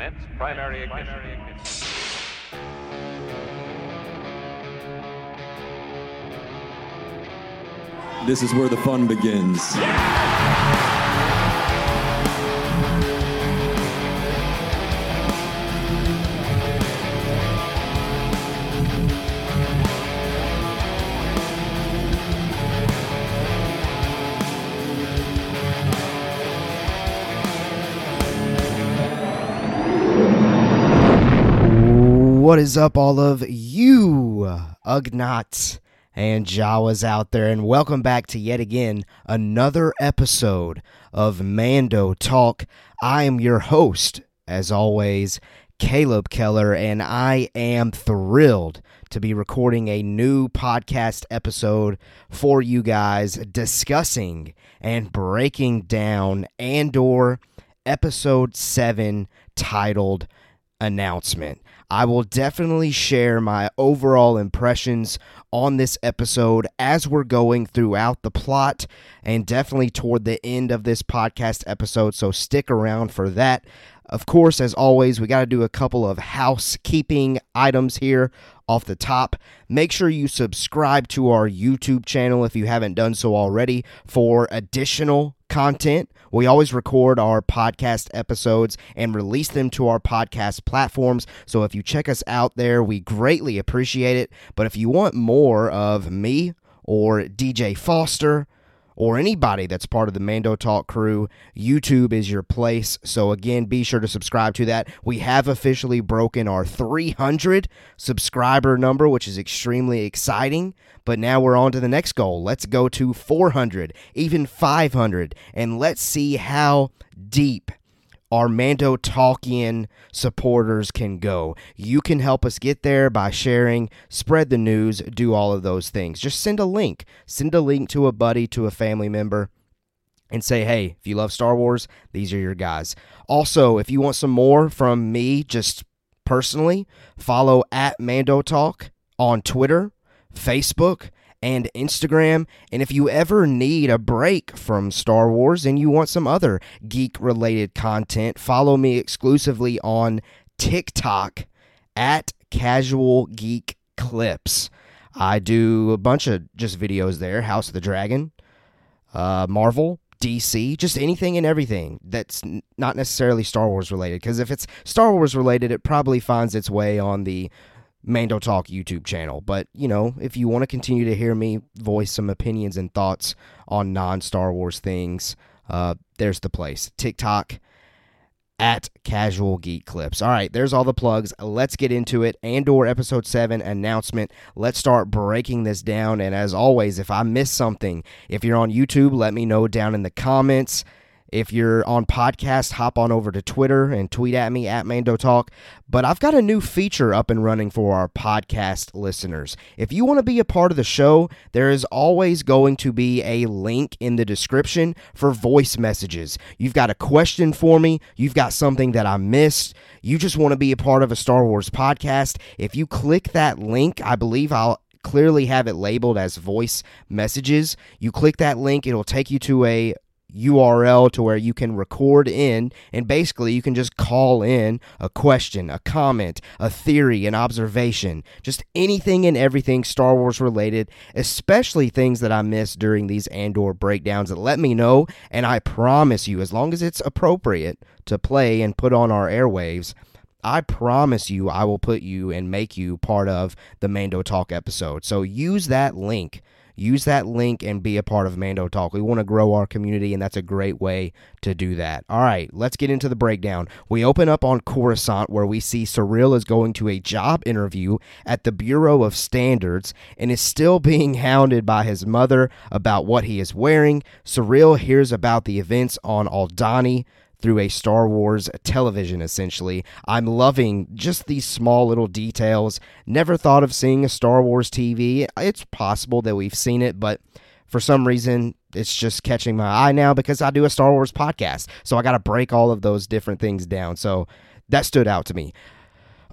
Commence primary ignition. This is where the fun begins. What is up, all of you Ugnaughts and Jawas out there, and welcome back to yet again another episode of Mando Talk. I am your host, as always, Caleb Keller, and I am thrilled to be recording a new podcast episode for you guys discussing and breaking down Andor episode 7 titled announcement. I will definitely share my overall impressions on this episode as we're going throughout the plot and definitely toward the end of this podcast episode. So stick around for that. Of course, as always, we got to do a couple of housekeeping items here off the top. Make sure you subscribe to our YouTube channel if you haven't done so already for additional content. We always record our podcast episodes and release them to our podcast platforms. So if you check us out there, we greatly appreciate it. But if you want more of me or DJ Foster, or anybody that's part of the Mando Talk crew, YouTube is your place. So, again, be sure to subscribe to that. We have officially broken our 300 subscriber number, which is extremely exciting. But now we're on to the next goal. Let's go to 400, even 500, and let's see how deep our Mando Talkian supporters can go. You can help us get there by sharing, spread the news, do all of those things. Just send a link. Send a link to a buddy, to a family member, and say, hey, if you love Star Wars, these are your guys. Also, if you want some more from me, just personally, follow at Mando Talk on Twitter, Facebook, and Instagram. And if you ever need a break from Star Wars and you want some other geek related content, follow me exclusively on TikTok at Casual Geek Clips. I do a bunch of just videos there House of the Dragon, uh, Marvel, DC, just anything and everything that's not necessarily Star Wars related. Because if it's Star Wars related, it probably finds its way on the Mando Talk YouTube channel. But, you know, if you want to continue to hear me voice some opinions and thoughts on non Star Wars things, uh, there's the place. TikTok at Casual Geek Clips. All right, there's all the plugs. Let's get into it. Andor Episode 7 announcement. Let's start breaking this down. And as always, if I miss something, if you're on YouTube, let me know down in the comments. If you're on podcast, hop on over to Twitter and tweet at me at Mando Talk. But I've got a new feature up and running for our podcast listeners. If you want to be a part of the show, there is always going to be a link in the description for voice messages. You've got a question for me, you've got something that I missed, you just want to be a part of a Star Wars podcast. If you click that link, I believe I'll clearly have it labeled as voice messages. You click that link, it'll take you to a URL to where you can record in and basically you can just call in a question, a comment, a theory, an observation, just anything and everything Star Wars related, especially things that I missed during these Andor breakdowns that let me know and I promise you as long as it's appropriate to play and put on our airwaves I promise you, I will put you and make you part of the Mando Talk episode. So use that link use that link and be a part of Mando Talk. We want to grow our community, and that's a great way to do that. All right, let's get into the breakdown. We open up on Coruscant, where we see Syril is going to a job interview at the Bureau of Standards and is still being hounded by his mother about what he is wearing. Syril hears about the events on Aldhani through a Star Wars television, essentially. I'm loving just these small little details. Never thought of seeing a Star Wars TV. It's possible that we've seen it, but for some reason, it's just catching my eye now because I do a Star Wars podcast. So I got to break all of those different things down. So that stood out to me.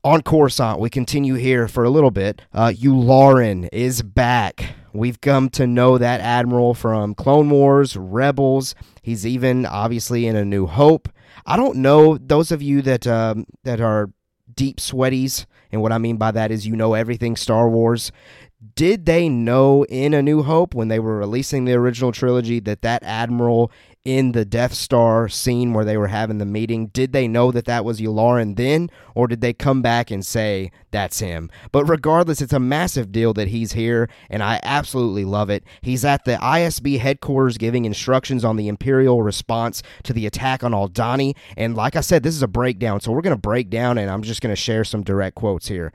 On Coruscant, we continue here for a little bit. Uh, Yularen is back. We've come to know that admiral from Clone Wars, Rebels. He's even obviously in A New Hope. I don't know those of you that um, that are deep sweaties, and what I mean by that is you know everything Star Wars. Did they know in A New Hope when they were releasing the original trilogy that that admiral in the Death Star scene where they were having the meeting, did they know that that was Yularen then, or did they come back and say that's him? But regardless, it's a massive deal that he's here, and I absolutely love it. He's at the ISB headquarters giving instructions on the Imperial response to the attack on Aldhani, and like I said, this is a breakdown, so we're going to break down, and I'm just going to share some direct quotes here.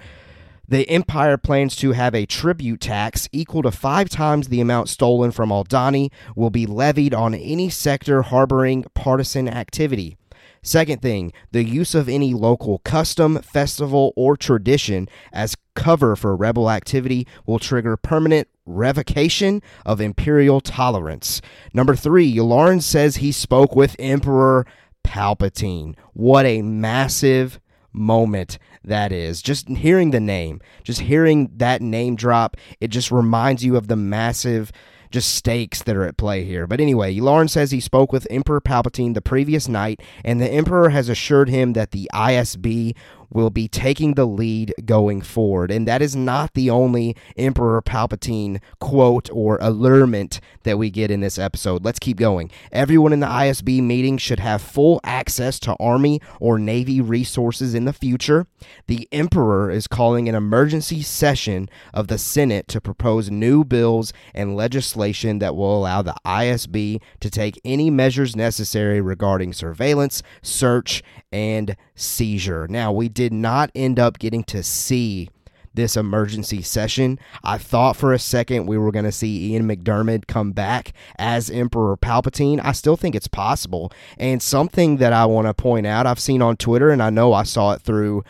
The Empire plans to have a tribute tax equal to five times the amount stolen from Aldhani will be levied on any sector harboring partisan activity. Second thing, the use of any local custom, festival, or tradition as cover for rebel activity will trigger permanent revocation of imperial tolerance. Number three, Yularen says he spoke with Emperor Palpatine. What a massive moment that is. Just hearing the name, just hearing that name drop, it just reminds you of the massive just stakes that are at play here. But anyway, Lauren says he spoke with Emperor Palpatine the previous night, and the Emperor has assured him that the ISB will be taking the lead going forward. And that is not the only Emperor Palpatine quote or allurement that we get in this episode. Let's keep going. Everyone in the ISB meeting should have full access to Army or Navy resources in the future. The Emperor is calling an emergency session of the Senate to propose new bills and legislation that will allow the ISB to take any measures necessary regarding surveillance, search, and seizure. Now, we did not end up getting to see this emergency session. I thought for a second we were going to see Ian McDiarmid come back as Emperor Palpatine. I still think it's possible. And something that I want to point out, I've seen on Twitter, and I know I saw it through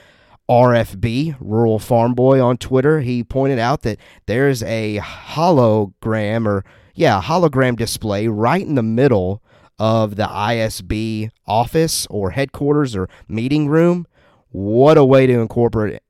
RFB, Rural Farm Boy on Twitter. He pointed out that there's a hologram or, yeah, hologram display right in the middle of the ISB office or headquarters or meeting room. What a way to incorporate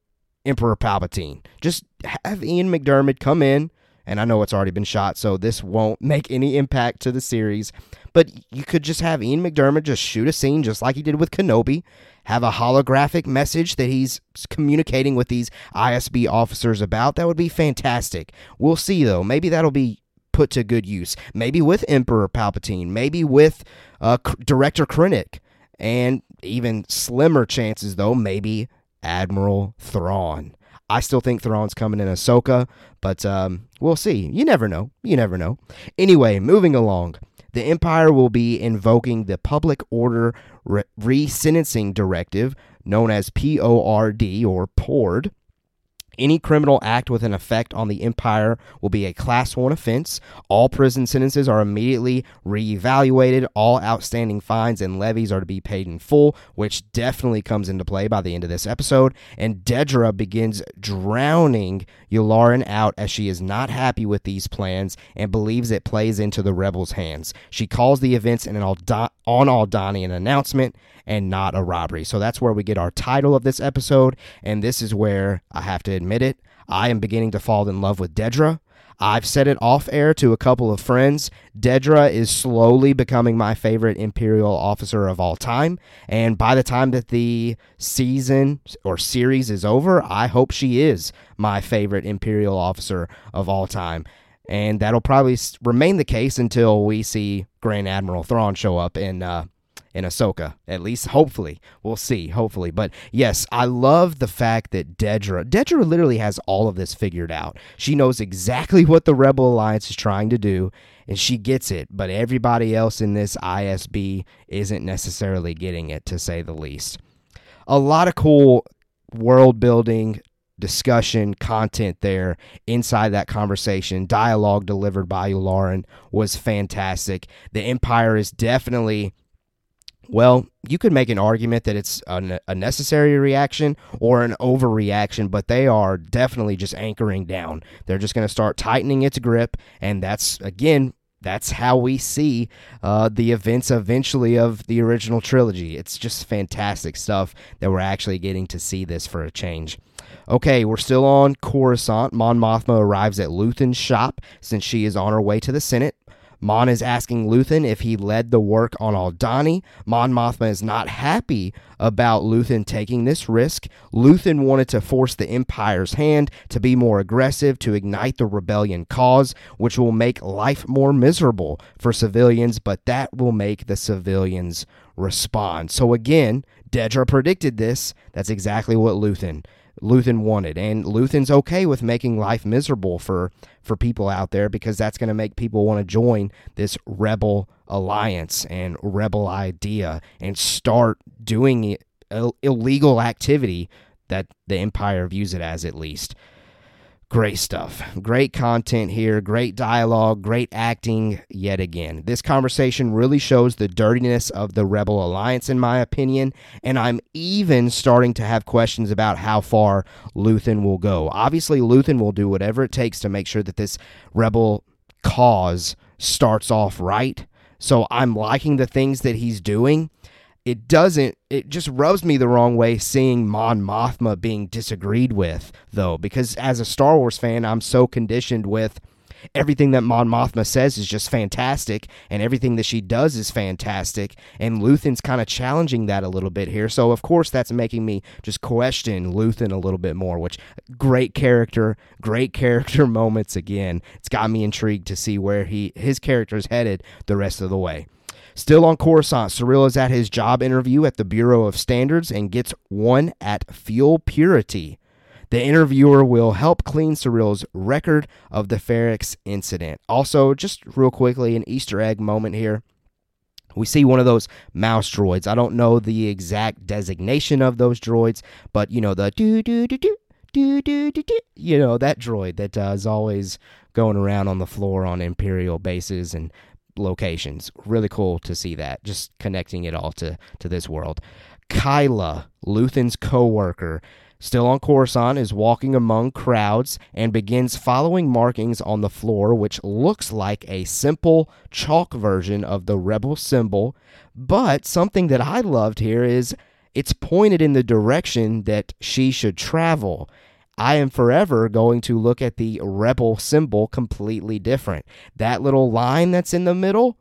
Emperor Palpatine. Just have Ian McDiarmid come in, and I know it's already been shot, so this won't make any impact to the series. But you could just have Ian McDiarmid just shoot a scene just like he did with Kenobi, have a holographic message that he's communicating with these ISB officers about. That would be fantastic. We'll see, though. Maybe that'll be put to good use. Maybe with Emperor Palpatine, maybe with uh, Director Krennic, and even slimmer chances, though, maybe Admiral Thrawn. I still think Thrawn's coming in Ahsoka, but um, we'll see. You never know. You never know. Anyway, moving along. The Empire will be invoking the Public Order Re Sentencing Directive, known as PORD or PORD, any criminal act with an effect on the empire will be a class 1 offense. All prison sentences are immediately reevaluated. All outstanding fines and levies are to be paid in full, which definitely comes into play by the end of this episode. And Dedra begins drowning Yularen out as she is not happy with these plans and believes it plays into the rebels' hands. She calls the events in an Alda- on Aldhani an announcement and not a robbery. So that's where we get our title of this episode. And this is where I have to admit it. I am beginning to fall in love with Dedra. I've said it off air to a couple of friends. Dedra is slowly becoming my favorite Imperial officer of all time. And by the time that the season or series is over, I hope she is my favorite Imperial officer of all time. And that'll probably remain the case until we see Grand Admiral Thrawn show up in uh, in Ahsoka. At least, hopefully, we'll see. Hopefully, but yes, I love the fact that Dedra, Dedra literally has all of this figured out. She knows exactly what the Rebel Alliance is trying to do, and she gets it. But everybody else in this ISB isn't necessarily getting it, to say the least. A lot of cool world building discussion content there inside that conversation dialogue delivered by Lauren was fantastic the empire is definitely well, you could make an argument that it's a, a, necessary reaction or an overreaction, but they are definitely just anchoring down. They're just going to start tightening its grip, and that's, again, that's how we see uh, the events eventually of the original trilogy. It's just fantastic stuff that we're actually getting to see this for a change. Okay, we're still on Coruscant. Mon Mothma arrives at Luthen's shop since she is on her way to the Senate. Mon is asking Luthen if he led the work on Aldhani. Mon Mothma is not happy about Luthen taking this risk. Luthen wanted to force the Empire's hand to be more aggressive, to ignite the rebellion cause, which will make life more miserable for civilians, but that will make the civilians respond. So again, Dedra predicted this. That's exactly what Luthen Luthen wanted. And Luthen's okay with making life miserable for, for people out there because that's going to make people want to join this rebel alliance and rebel idea and start doing Ill- illegal activity that the Empire views it as, at least. Great stuff. Great content here. Great dialogue. Great acting yet again. This conversation really shows the dirtiness of the Rebel Alliance, in my opinion. And I'm even starting to have questions about how far Luthen will go. Obviously, Luthen will do whatever it takes to make sure that this Rebel cause starts off right. So I'm liking the things that he's doing it doesn't it just rubs me the wrong way seeing Mon Mothma being disagreed with though because as a Star Wars fan I'm so conditioned with everything that Mon Mothma says is just fantastic and everything that she does is fantastic and Luthen's kind of challenging that a little bit here. So of course that's making me just question Luthen a little bit more which great character great character moments again. It's got me intrigued to see where he his character is headed the rest of the way Still on Coruscant, Syril is at his job interview at the Bureau of Standards and gets one at fuel purity. The interviewer will help clean Syril's record of the Ferrix incident. Also, just real quickly, an Easter egg moment here. We see one of those mouse droids. I don't know the exact designation of those droids, but you know the do do do do do do do do. You know that droid that uh, is always going around on the floor on Imperial bases and locations. Really cool to see that, just connecting it all to, to this world. Kyla, Luthen's co worker, still on Coruscant, is walking among crowds and begins following markings on the floor, which looks like a simple chalk version of the rebel symbol. But something that I loved here is it's pointed in the direction that she should travel. I am forever going to look at the rebel symbol completely different. That little line that's in the middle,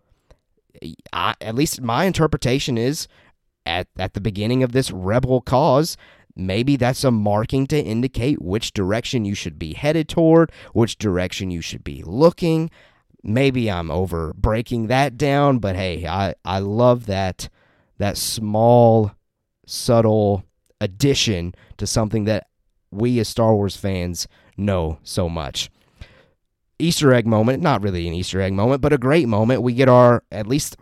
I, at least my interpretation is at, at the beginning of this rebel cause, maybe that's a marking to indicate which direction you should be headed toward, which direction you should be looking. Maybe I'm over breaking that down, but hey, I, I love that that small, subtle addition to something that we as Star Wars fans know so much. Easter egg moment, not really an Easter egg moment, but a great moment. We get our, at least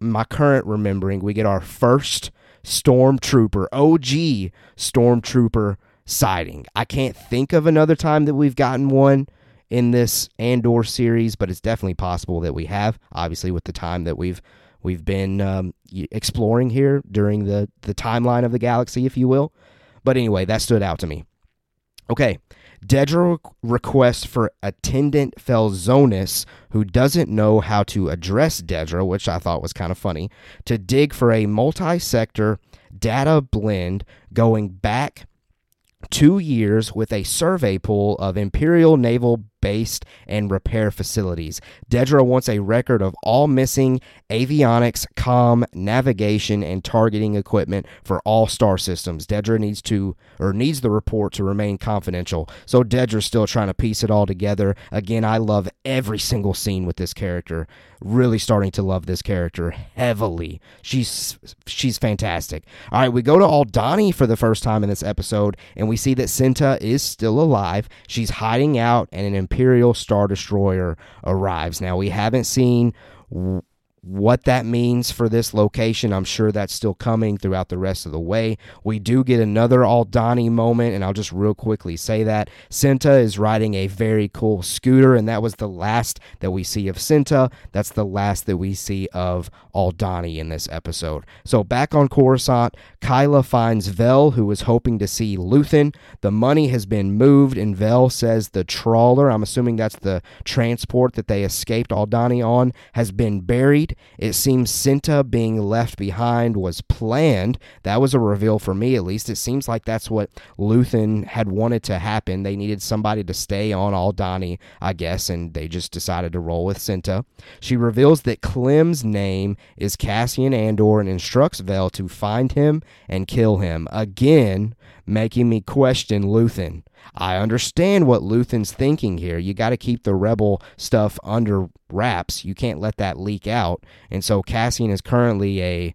my current remembering, we get our first Stormtrooper, OG Stormtrooper sighting. I can't think of another time that we've gotten one in this Andor series, but it's definitely possible that we have. Obviously, with the time that we've we've been um, exploring here during the the timeline of the galaxy, if you will. But anyway, that stood out to me. Okay. Dedra requests for attendant Felzonis, who doesn't know how to address Dedra, which I thought was kind of funny, to dig for a multi sector data blend going back two years with a survey pool of Imperial naval based and repair facilities. Dedra wants a record of all missing avionics, com, navigation, and targeting equipment for all star systems. Dedra needs to or needs the report to remain confidential. So Dedra's still trying to piece it all together. Again, I love every single scene with this character. Really starting to love this character heavily. She's she's fantastic. All right, we go to Aldhani for the first time in this episode, and we see that Cinta is still alive. She's hiding out, and an Imperial Star Destroyer arrives. Now, we haven't seen What that means for this location, I'm sure that's still coming throughout the rest of the way. We do get another Aldhani moment, and I'll just real quickly say that. Cinta is riding a very cool scooter, and that was the last that we see of Cinta. That's the last that we see of Aldhani in this episode. So back on Coruscant, Kyla finds Vel, who is hoping to see Luthen. The money has been moved, and Vel says the trawler, I'm assuming that's the transport that they escaped Aldhani on, has been buried. It seems Cinta being left behind was planned. That was a reveal for me, at least. It seems like that's what Luthen had wanted to happen. They needed somebody to stay on Aldhani, I guess, and they just decided to roll with Cinta. She reveals that Clem's name is Cassian Andor and instructs Vel to find him and kill him. Again, making me question Luthen. I understand what Luthen's thinking here. You got to keep the rebel stuff under wraps. You can't let that leak out. And so Cassian is currently a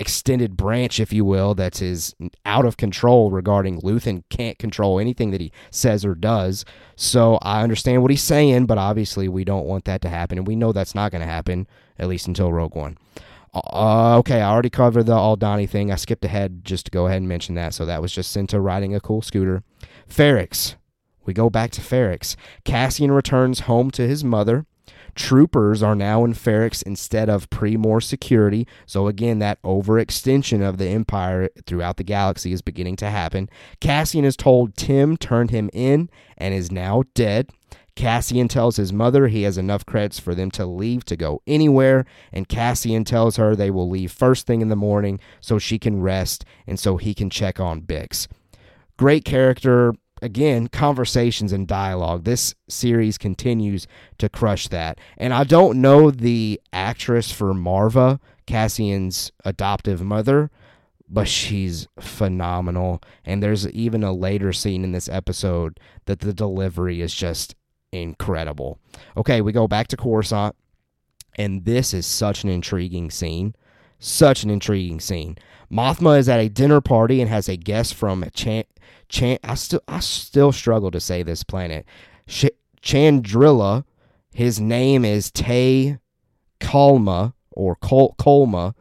extended branch, if you will, that is out of control regarding Luthen can't control anything that he says or does. So I understand what he's saying, but obviously we don't want that to happen, and we know that's not going to happen at least until Rogue One. Uh, okay, I already covered the Aldhani thing. I skipped ahead just to go ahead and mention that. So that was just Cinta riding a cool scooter. Ferrix. We go back to Ferrix. Cassian returns home to his mother. Troopers are now in Ferrix instead of Pre-Mor security. So again, that overextension of the Empire throughout the galaxy is beginning to happen. Cassian is told Tim turned him in and is now dead. Cassian tells his mother he has enough credits for them to leave to go anywhere, and Cassian tells her they will leave first thing in the morning so she can rest and so he can check on Bix. Great character. Again, conversations and dialogue. This series continues to crush that. And I don't know the actress for Marva, Cassian's adoptive mother, but she's phenomenal. And there's even a later scene in this episode that the delivery is just incredible. Okay, we go back to Coruscant, and this is such an intriguing scene. Such an intriguing scene. Mothma is at a dinner party and has a guest from Chan. Chan I still I still struggle to say this planet. Sh- Chandrila. His name is Tay Kalma or Kolma.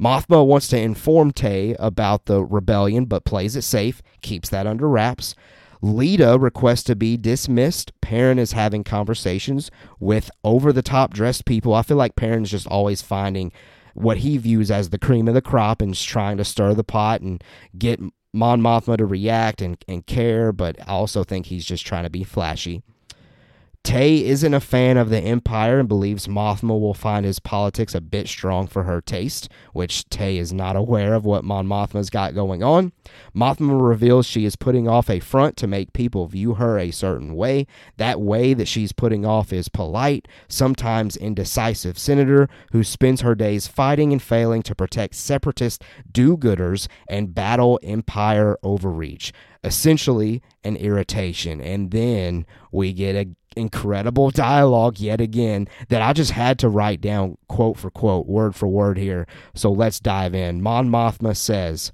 Mothma wants to inform Tay about the rebellion, but plays it safe, keeps that under wraps. Leeta requests to be dismissed. Perrin is having conversations with over the top dressed people. I feel like Perrin's just always finding what he views as the cream of the crop and trying to stir the pot and get Mon Mothma to react and, and care, but I also think he's just trying to be flashy. Tay isn't a fan of the Empire and believes Mothma will find his politics a bit strong for her taste, which Tay is not aware of what Mon Mothma's got going on. Mothma reveals she is putting off a front to make people view her a certain way. That way that she's putting off is polite, sometimes indecisive senator who spends her days fighting and failing to protect separatist do gooders and battle Empire overreach essentially an irritation. And then we get a incredible dialogue yet again that I just had to write down quote for quote, word for word here. So let's dive in. Mon Mothma says,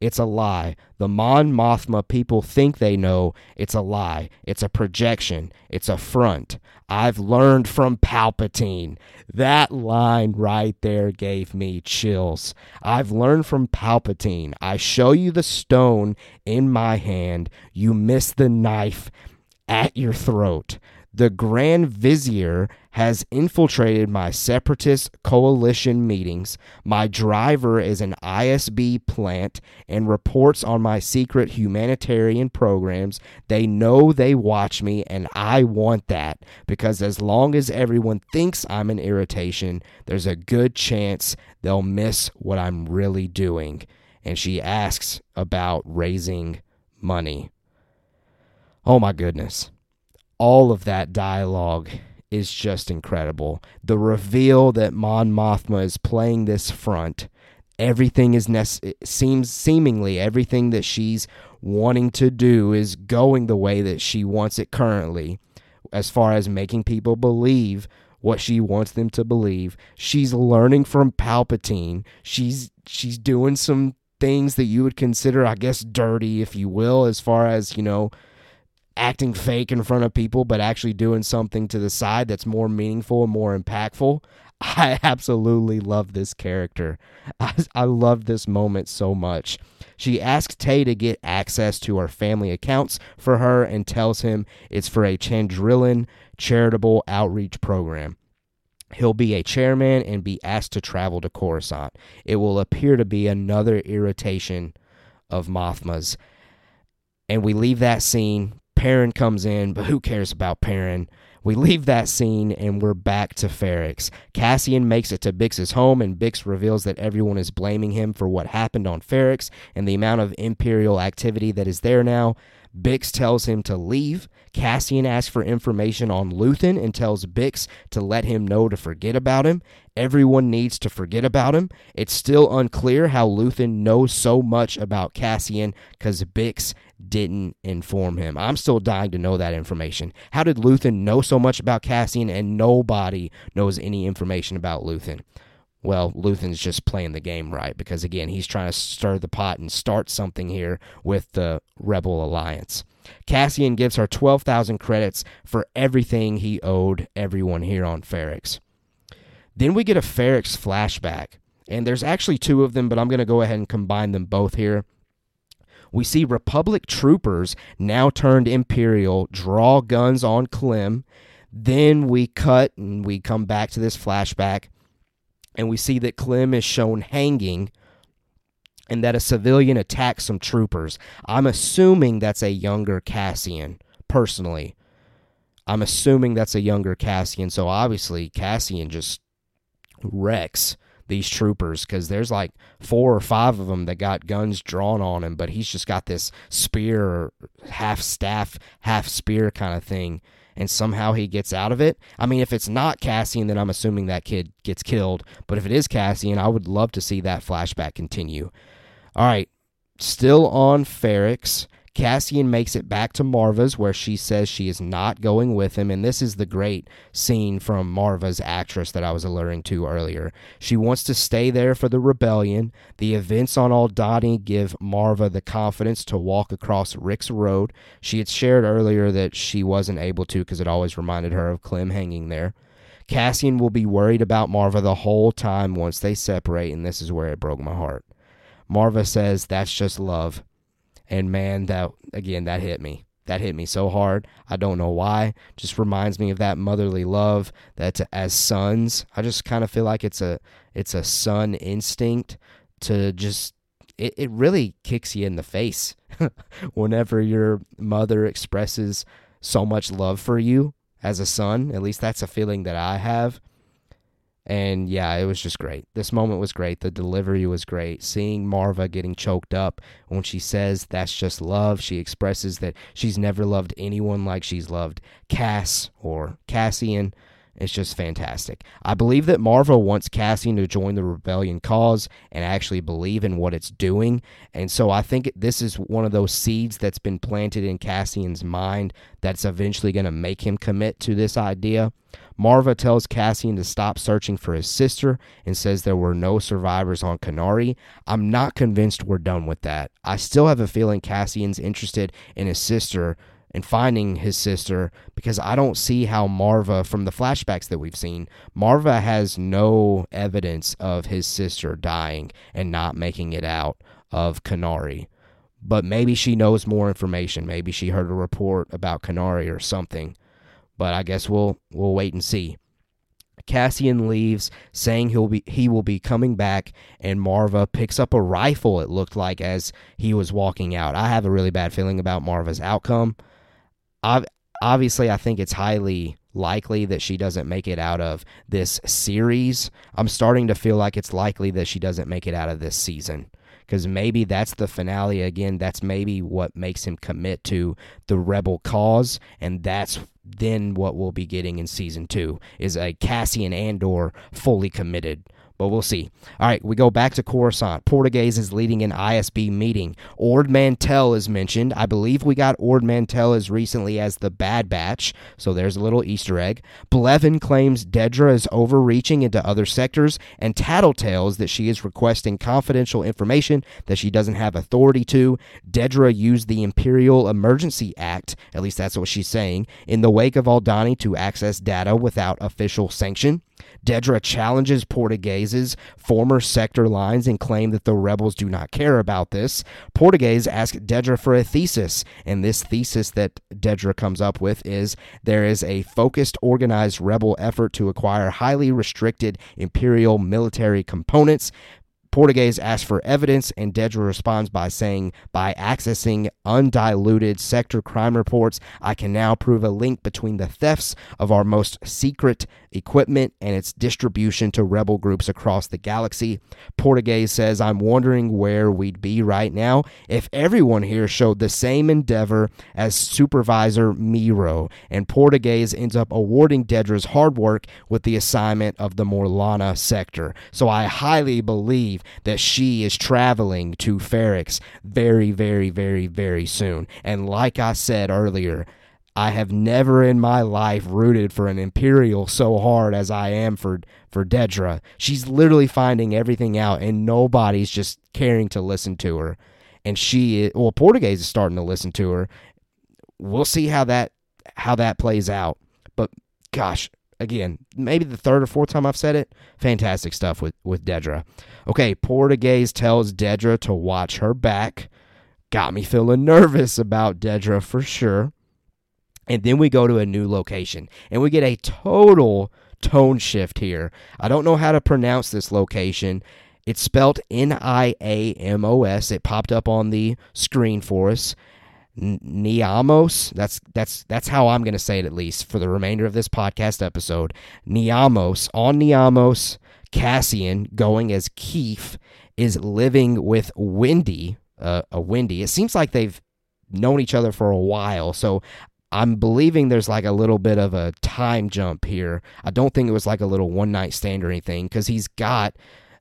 it's a lie. The Mon Mothma people think they know. It's a lie. It's a projection. It's a front. I've learned from Palpatine. That line right there gave me chills. I've learned from Palpatine. I show you the stone in my hand. You miss the knife at your throat the Grand Vizier has infiltrated my separatist coalition meetings. My driver is an ISB plant and reports on my secret humanitarian programs. They know they watch me, and I want that because as long as everyone thinks I'm an irritation, there's a good chance they'll miss what I'm really doing. And she asks about raising money. Oh my goodness all of that dialogue is just incredible. The reveal that Mon Mothma is playing this front, everything is nece- seems seemingly everything that she's wanting to do is going the way that she wants it currently, as far as making people believe what she wants them to believe. She's learning from Palpatine. She's she's doing some things that you would consider, I guess, dirty, if you will, as far as you know acting fake in front of people, but actually doing something to the side that's more meaningful and more impactful. I absolutely love this character. I, I love this moment so much. She asks Tay to get access to her family accounts for her and tells him it's for a Chandrilan charitable outreach program. He'll be a chairman and be asked to travel to Coruscant. It will appear to be another irritation of Mothma's. And we leave that scene. Perrin comes in, but who cares about Perrin? We leave that scene and we're back to Ferrix. Cassian makes it to Bix's home, and Bix reveals that everyone is blaming him for what happened on Ferrix and the amount of Imperial activity that is there now. Bix tells him to leave. Cassian asks for information on Luthen and tells Bix to let him know to forget about him. Everyone needs to forget about him. It's still unclear how Luthen knows so much about Cassian because Bix didn't inform him. I'm still dying to know that information. How did Luthen know so much about Cassian and nobody knows any information about Luthen? Well, Luthen's just playing the game right because, again, he's trying to stir the pot and start something here with the Rebel Alliance. Cassian gives her 12,000 credits for everything he owed everyone here on Ferrix. Then we get a Ferrix flashback, and there's actually two of them, but I'm going to go ahead and combine them both here. We see Republic troopers, now turned Imperial, draw guns on Clem. Then we cut and we come back to this flashback and we see that Clem is shown hanging and that a civilian attacks some troopers. I'm assuming that's a younger Cassian, personally. I'm assuming that's a younger Cassian, so obviously Cassian just wrecks these troopers because there's like four or five of them that got guns drawn on him, but he's just got this spear, half staff, half spear kind of thing and somehow he gets out of it. I mean, if it's not Cassian, then I'm assuming that kid gets killed. But if it is Cassian, I would love to see that flashback continue. All right, still on Ferrix. Cassian makes it back to Marva's where she says she is not going with him. And this is the great scene from Marva's actress that I was alluring to earlier. She wants to stay there for the rebellion. The events on Aldhani give Marva the confidence to walk across Rix Road. She had shared earlier that she wasn't able to because it always reminded her of Clem hanging there. Cassian will be worried about Marva the whole time once they separate, and this is where it broke my heart. Marva says that's just love. And man, that again, that hit me. That hit me so hard. I don't know why. Just reminds me of that motherly love that as sons, I just kind of feel like it's a it's a son instinct to just it, it really kicks you in the face whenever your mother expresses so much love for you as a son. At least that's a feeling that I have. And yeah, it was just great. This moment was great. The delivery was great. Seeing Marva getting choked up when she says that's just love, she expresses that she's never loved anyone like she's loved Cass or Cassian. It's just fantastic. I believe that Marva wants Cassian to join the rebellion cause and actually believe in what it's doing. And so I think this is one of those seeds that's been planted in Cassian's mind that's eventually going to make him commit to this idea. Marva tells Cassian to stop searching for his sister and says there were no survivors on Kenari. I'm not convinced we're done with that. I still have a feeling Cassian's interested in his sister and finding his sister because I don't see how Marva, from the flashbacks that we've seen, Marva has no evidence of his sister dying and not making it out of Kenari. But maybe she knows more information. Maybe she heard a report about Kenari or something. But I guess we'll we'll wait and see. Cassian leaves, saying he'll be he will be coming back, and Marva picks up a rifle. It looked like as he was walking out. I have a really bad feeling about Marva's outcome. I've, obviously, I think it's highly likely that she doesn't make it out of this series. I'm starting to feel like it's likely that she doesn't make it out of this season because maybe that's the finale again. That's maybe what makes him commit to the rebel cause, and that's then what we'll be getting in season two is a Cassian Andor fully committed but we'll see. All right, we go back to Coruscant. Partagaz is leading an ISB meeting. Ord Mantell is mentioned. I believe we got Ord Mantell as recently as the Bad Batch, so there's a little Easter egg. Blevin claims Dedra is overreaching into other sectors, and tattletales that she is requesting confidential information that she doesn't have authority to. Dedra used the Imperial Emergency Act, at least that's what she's saying, in the wake of Aldhani to access data without official sanction. Dedra challenges Partagaz's former sector lines and claim that the rebels do not care about this. Partagaz asks Dedra for a thesis, and this thesis that Dedra comes up with is there is a focused, organized rebel effort to acquire highly restricted imperial military components Partagaz asks for evidence, and Dedra responds by saying, By accessing undiluted sector crime reports, I can now prove a link between the thefts of our most secret equipment and its distribution to rebel groups across the galaxy. Partagaz says, I'm wondering where we'd be right now if everyone here showed the same endeavor as Supervisor Meero. And Partagaz ends up awarding Dedra's hard work with the assignment of the Morlana sector. So I highly believe that she is traveling to Ferrix very, very, very, very soon. And like I said earlier, I have never in my life rooted for an Imperial so hard as I am for for Dedra. She's literally finding everything out, and nobody's just caring to listen to her. And she, well, Partagaz is starting to listen to her. We'll see how that how that plays out. But gosh, again, maybe the third or fourth time I've said it. Fantastic stuff with with Dedra. Okay, Partagaz tells Dedra to watch her back. Got me feeling nervous about Dedra for sure. And then we go to a new location and we get a total tone shift here. I don't know how to pronounce this location. It's spelled N I A M O S. It popped up on the screen for us. Niamos. That's that's that's how I'm going to say it at least for the remainder of this podcast episode. Niamos on Niamos. Cassian going as Keef is living with Wendy. Uh, a Wendy. It seems like they've known each other for a while. So I'm believing there's like a little bit of a time jump here. I don't think it was like a little one night stand or anything because he's got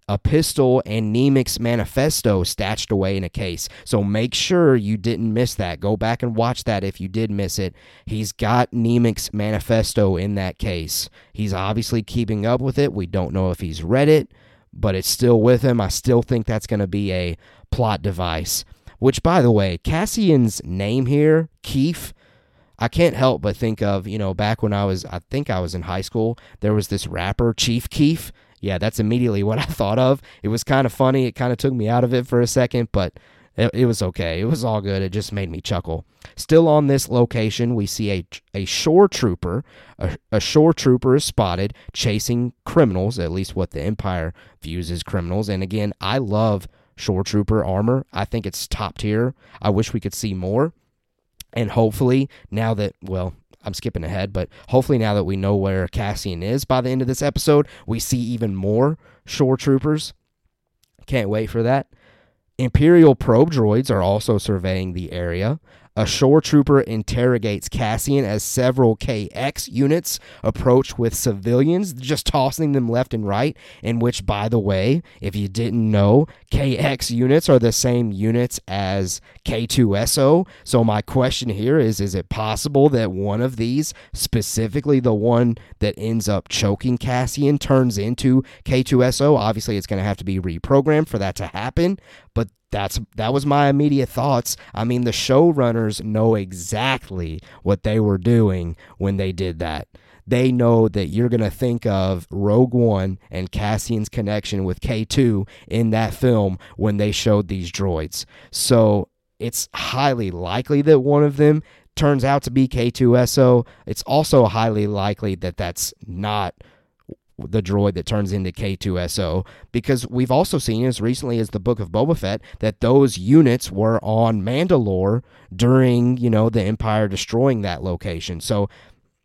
a pistol and Nemik's manifesto stashed away in a case. So make sure you didn't miss that. Go back and watch that if you did miss it. He's got Nemik's manifesto in that case. He's obviously keeping up with it. We don't know if he's read it, but it's still with him. I still think that's going to be a plot device. Which, by the way, Cassian's name here, Keef, I can't help but think of, you know, back when I was, I think I was in high school, there was this rapper, Chief Keef. Yeah, that's immediately what I thought of. It was kind of funny. It kind of took me out of it for a second, but it, it, was okay. It was all good. It just made me chuckle. Still on this location, we see a, a shore trooper. A, a shore trooper is spotted chasing criminals, at least what the Empire views as criminals. And again, I love shore trooper armor. I think it's top tier. I wish we could see more. And hopefully, now that, well, I'm skipping ahead, but hopefully now that we know where Cassian is by the end of this episode, we see even more shore troopers. Can't wait for that. Imperial probe droids are also surveying the area. A shore trooper interrogates Cassian as several KX units approach with civilians, just tossing them left and right. In which, by the way, if you didn't know, KX units are the same units as K2SO. So, my question here is Is it possible that one of these, specifically the one that ends up choking Cassian, turns into K2SO? Obviously, it's going to have to be reprogrammed for that to happen, but that's that was my immediate thoughts. I mean, the showrunners know exactly what they were doing when they did that. They know that you're going to think of Rogue One and Cassian's connection with K2 in that film when they showed these droids. So it's highly likely that one of them turns out to be K2SO. It's also highly likely that that's not the droid that turns into K2SO because we've also seen as recently as the book of Boba Fett that those units were on Mandalore during, you know, the Empire destroying that location. So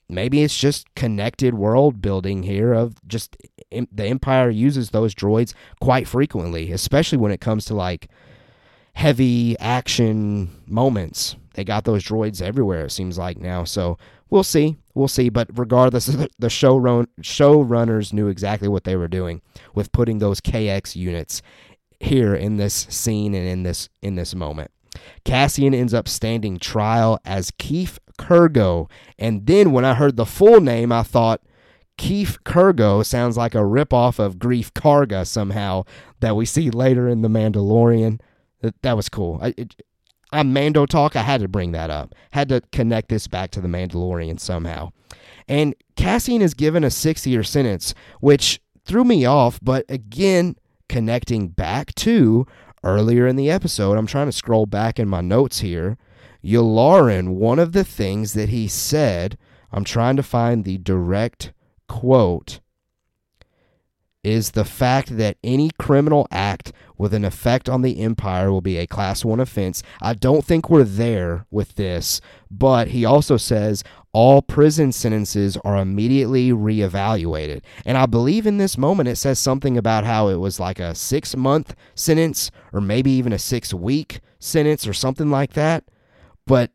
maybe it's just connected world building here of just the Empire uses those droids quite frequently, especially when it comes to like heavy action moments. They got those droids everywhere, it seems like now. So we'll see. We'll see. But regardless, the show run, showrunners knew exactly what they were doing with putting those KX units here in this scene and in this in this moment. Cassian ends up standing trial as Keef Kurgo, and then when I heard the full name, I thought Keef Kurgo sounds like a ripoff of Greef Karga somehow that we see later in The Mandalorian. That, that was cool. I, it, I'm Mando talk. I had to bring that up. Had to connect this back to the Mandalorian somehow. And Cassian is given a six year sentence, which threw me off. But again, connecting back to earlier in the episode, I'm trying to scroll back in my notes here. Yularen, one of the things that he said, I'm trying to find the direct quote, is the fact that any criminal act with an effect on the empire will be a class 1 offense. I don't think we're there with this, but he also says all prison sentences are immediately reevaluated. And I believe in this moment it says something about how it was like a 6 month sentence or maybe even a 6 week sentence or something like that. But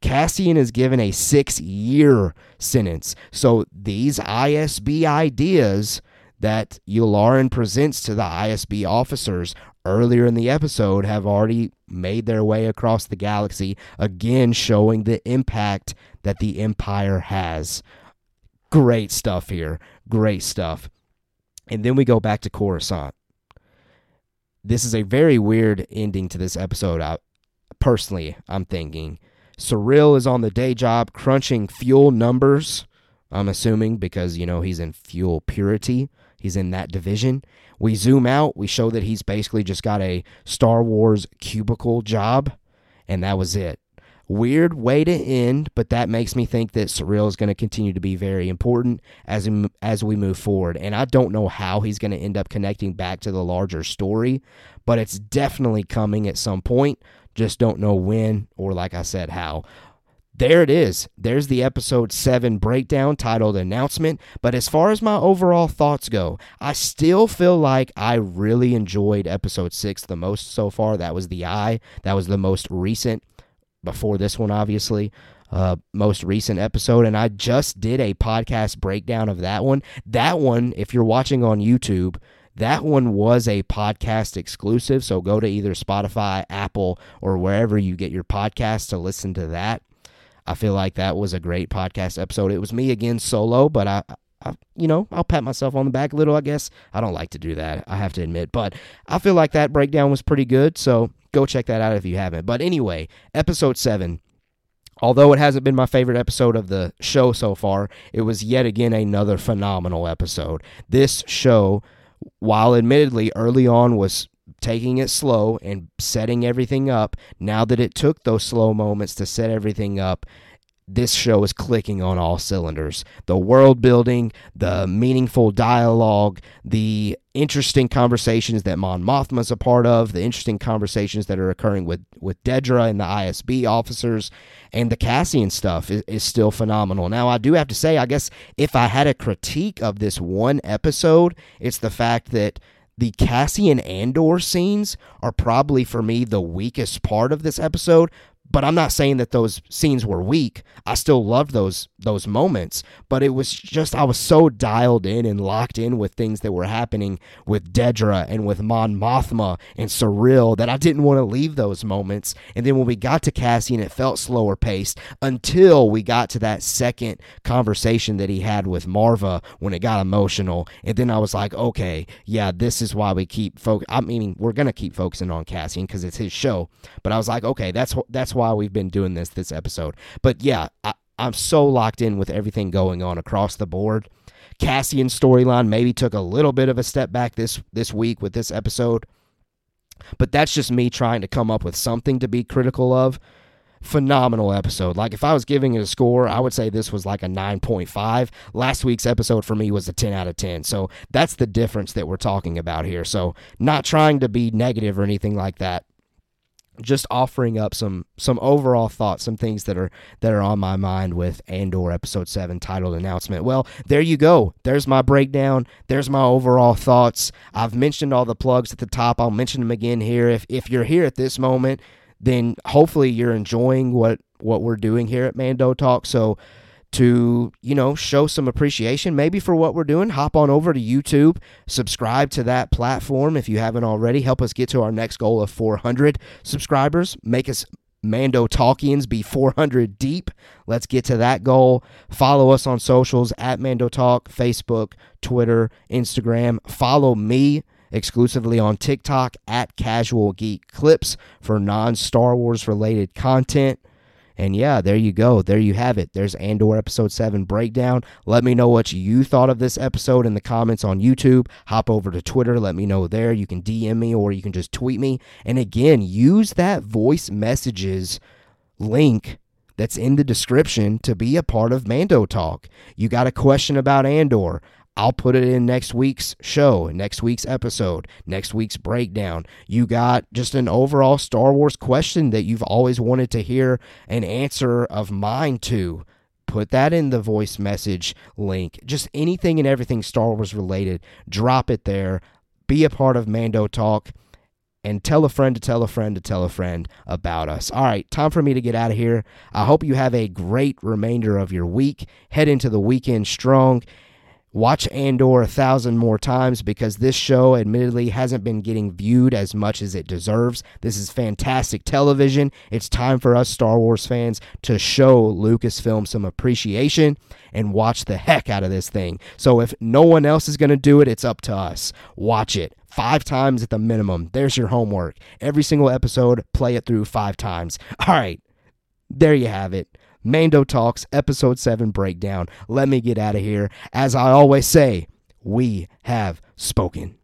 Cassian is given a 6 year sentence. So these ISB ideas that Yularen presents to the ISB officers earlier in the episode have already made their way across the galaxy, again showing the impact that the Empire has. Great stuff here. Great stuff. And then we go back to Coruscant. This is a very weird ending to this episode. I, personally, I'm thinking. Syril is on the day job crunching fuel numbers. I'm assuming because, you know, he's in fuel purity. He's in that division. We zoom out, we show that he's basically just got a Star Wars cubicle job, and that was it. Weird way to end, but that makes me think that Syril is going to continue to be very important as as we move forward. And I don't know how he's going to end up connecting back to the larger story, but it's definitely coming at some point. Just don't know when or, like I said, how there it is. There's the episode 7 breakdown titled Announcement. But as far as my overall thoughts go, I still feel like I really enjoyed episode 6 the most so far. That was the Eye. That was the most recent, before this one, obviously. Uh, most recent episode, and I just did a podcast breakdown of that one. That one, if you're watching on YouTube, that one was a podcast exclusive. So go to either Spotify, Apple, or wherever you get your podcast to listen to that. I feel like that was a great podcast episode. It was me again solo, but I, I, you know, I'll pat myself on the back a little, I guess. I don't like to do that, I have to admit, but I feel like that breakdown was pretty good, so go check that out if you haven't. But anyway, episode 7. Although it hasn't been my favorite episode of the show so far, it was yet again another phenomenal episode. This show, while admittedly early on was taking it slow and setting everything up, now that it took those slow moments to set everything up, this show is clicking on all cylinders. The world building, the meaningful dialogue, the interesting conversations that Mon Mothma's a part of, the interesting conversations that are occurring with, with Dedra and the ISB officers, and the Cassian stuff is, is still phenomenal. Now, I do have to say, I guess if I had a critique of this one episode, it's the fact that the Cassian Andor scenes are probably for me the weakest part of this episode, but I'm not saying that those scenes were weak. I still loved those those moments, but it was just I was so dialed in and locked in with things that were happening with Dedra and with Mon Mothma and Syril that I didn't want to leave those moments. And then when we got to Cassian, it felt slower paced until we got to that second conversation that he had with Maarva when it got emotional. And then I was like, okay, yeah, this is why we keep focus. I mean, we're gonna keep focusing on Cassian because it's his show. But I was like, okay, that's that's why we've been doing this this episode. But yeah, I, I'm so locked in with everything going on across the board. Cassian's storyline maybe took a little bit of a step back this this week with this episode. But that's just me trying to come up with something to be critical of. Phenomenal episode. Like if I was giving it a score, I would say this was like a 9.5. Last week's episode for me was a 10 out of 10. So that's the difference that we're talking about here. So not trying to be negative or anything like that just offering up some some overall thoughts, some things that are that are on my mind with Andor episode 7 titled announcement. Well, there you go. There's my breakdown. There's my overall thoughts. I've mentioned all the plugs at the top. I'll mention them again here. If if you're here at this moment, then hopefully you're enjoying what what we're doing here at Mando Talk. So to, you know, show some appreciation maybe for what we're doing, hop on over to YouTube, subscribe to that platform if you haven't already. Help us get to our next goal of 400 subscribers. Make us Mando Talkians be 400 deep. Let's get to that goal. Follow us on socials at Mando Talk, Facebook, Twitter, Instagram. Follow me exclusively on TikTok at Casual Geek Clips for non Star Wars related content. And yeah, there you go. There you have it. There's Andor episode 7 breakdown. Let me know what you thought of this episode in the comments on YouTube. Hop over to Twitter. Let me know there. You can DM me or you can just tweet me. And again, use that voice messages link that's in the description to be a part of Mando Talk. You got a question about Andor. I'll put it in next week's show, next week's episode, next week's breakdown. You got just an overall Star Wars question that you've always wanted to hear an answer of mine to. Put that in the voice message link. Just anything and everything Star Wars related, drop it there. Be a part of Mando Talk and tell a friend to tell a friend to tell a friend about us. All right, time for me to get out of here. I hope you have a great remainder of your week. Head into the weekend strong Watch Andor a thousand more times because this show, admittedly, hasn't been getting viewed as much as it deserves. This is fantastic television. It's time for us Star Wars fans to show Lucasfilm some appreciation and watch the heck out of this thing. So if no one else is going to do it, it's up to us. Watch it five times at the minimum. There's your homework. Every single episode, play it through five times. All right, there you have it. Mando Talks, Episode 7 breakdown. Let me get out of here. As I always say, we have spoken.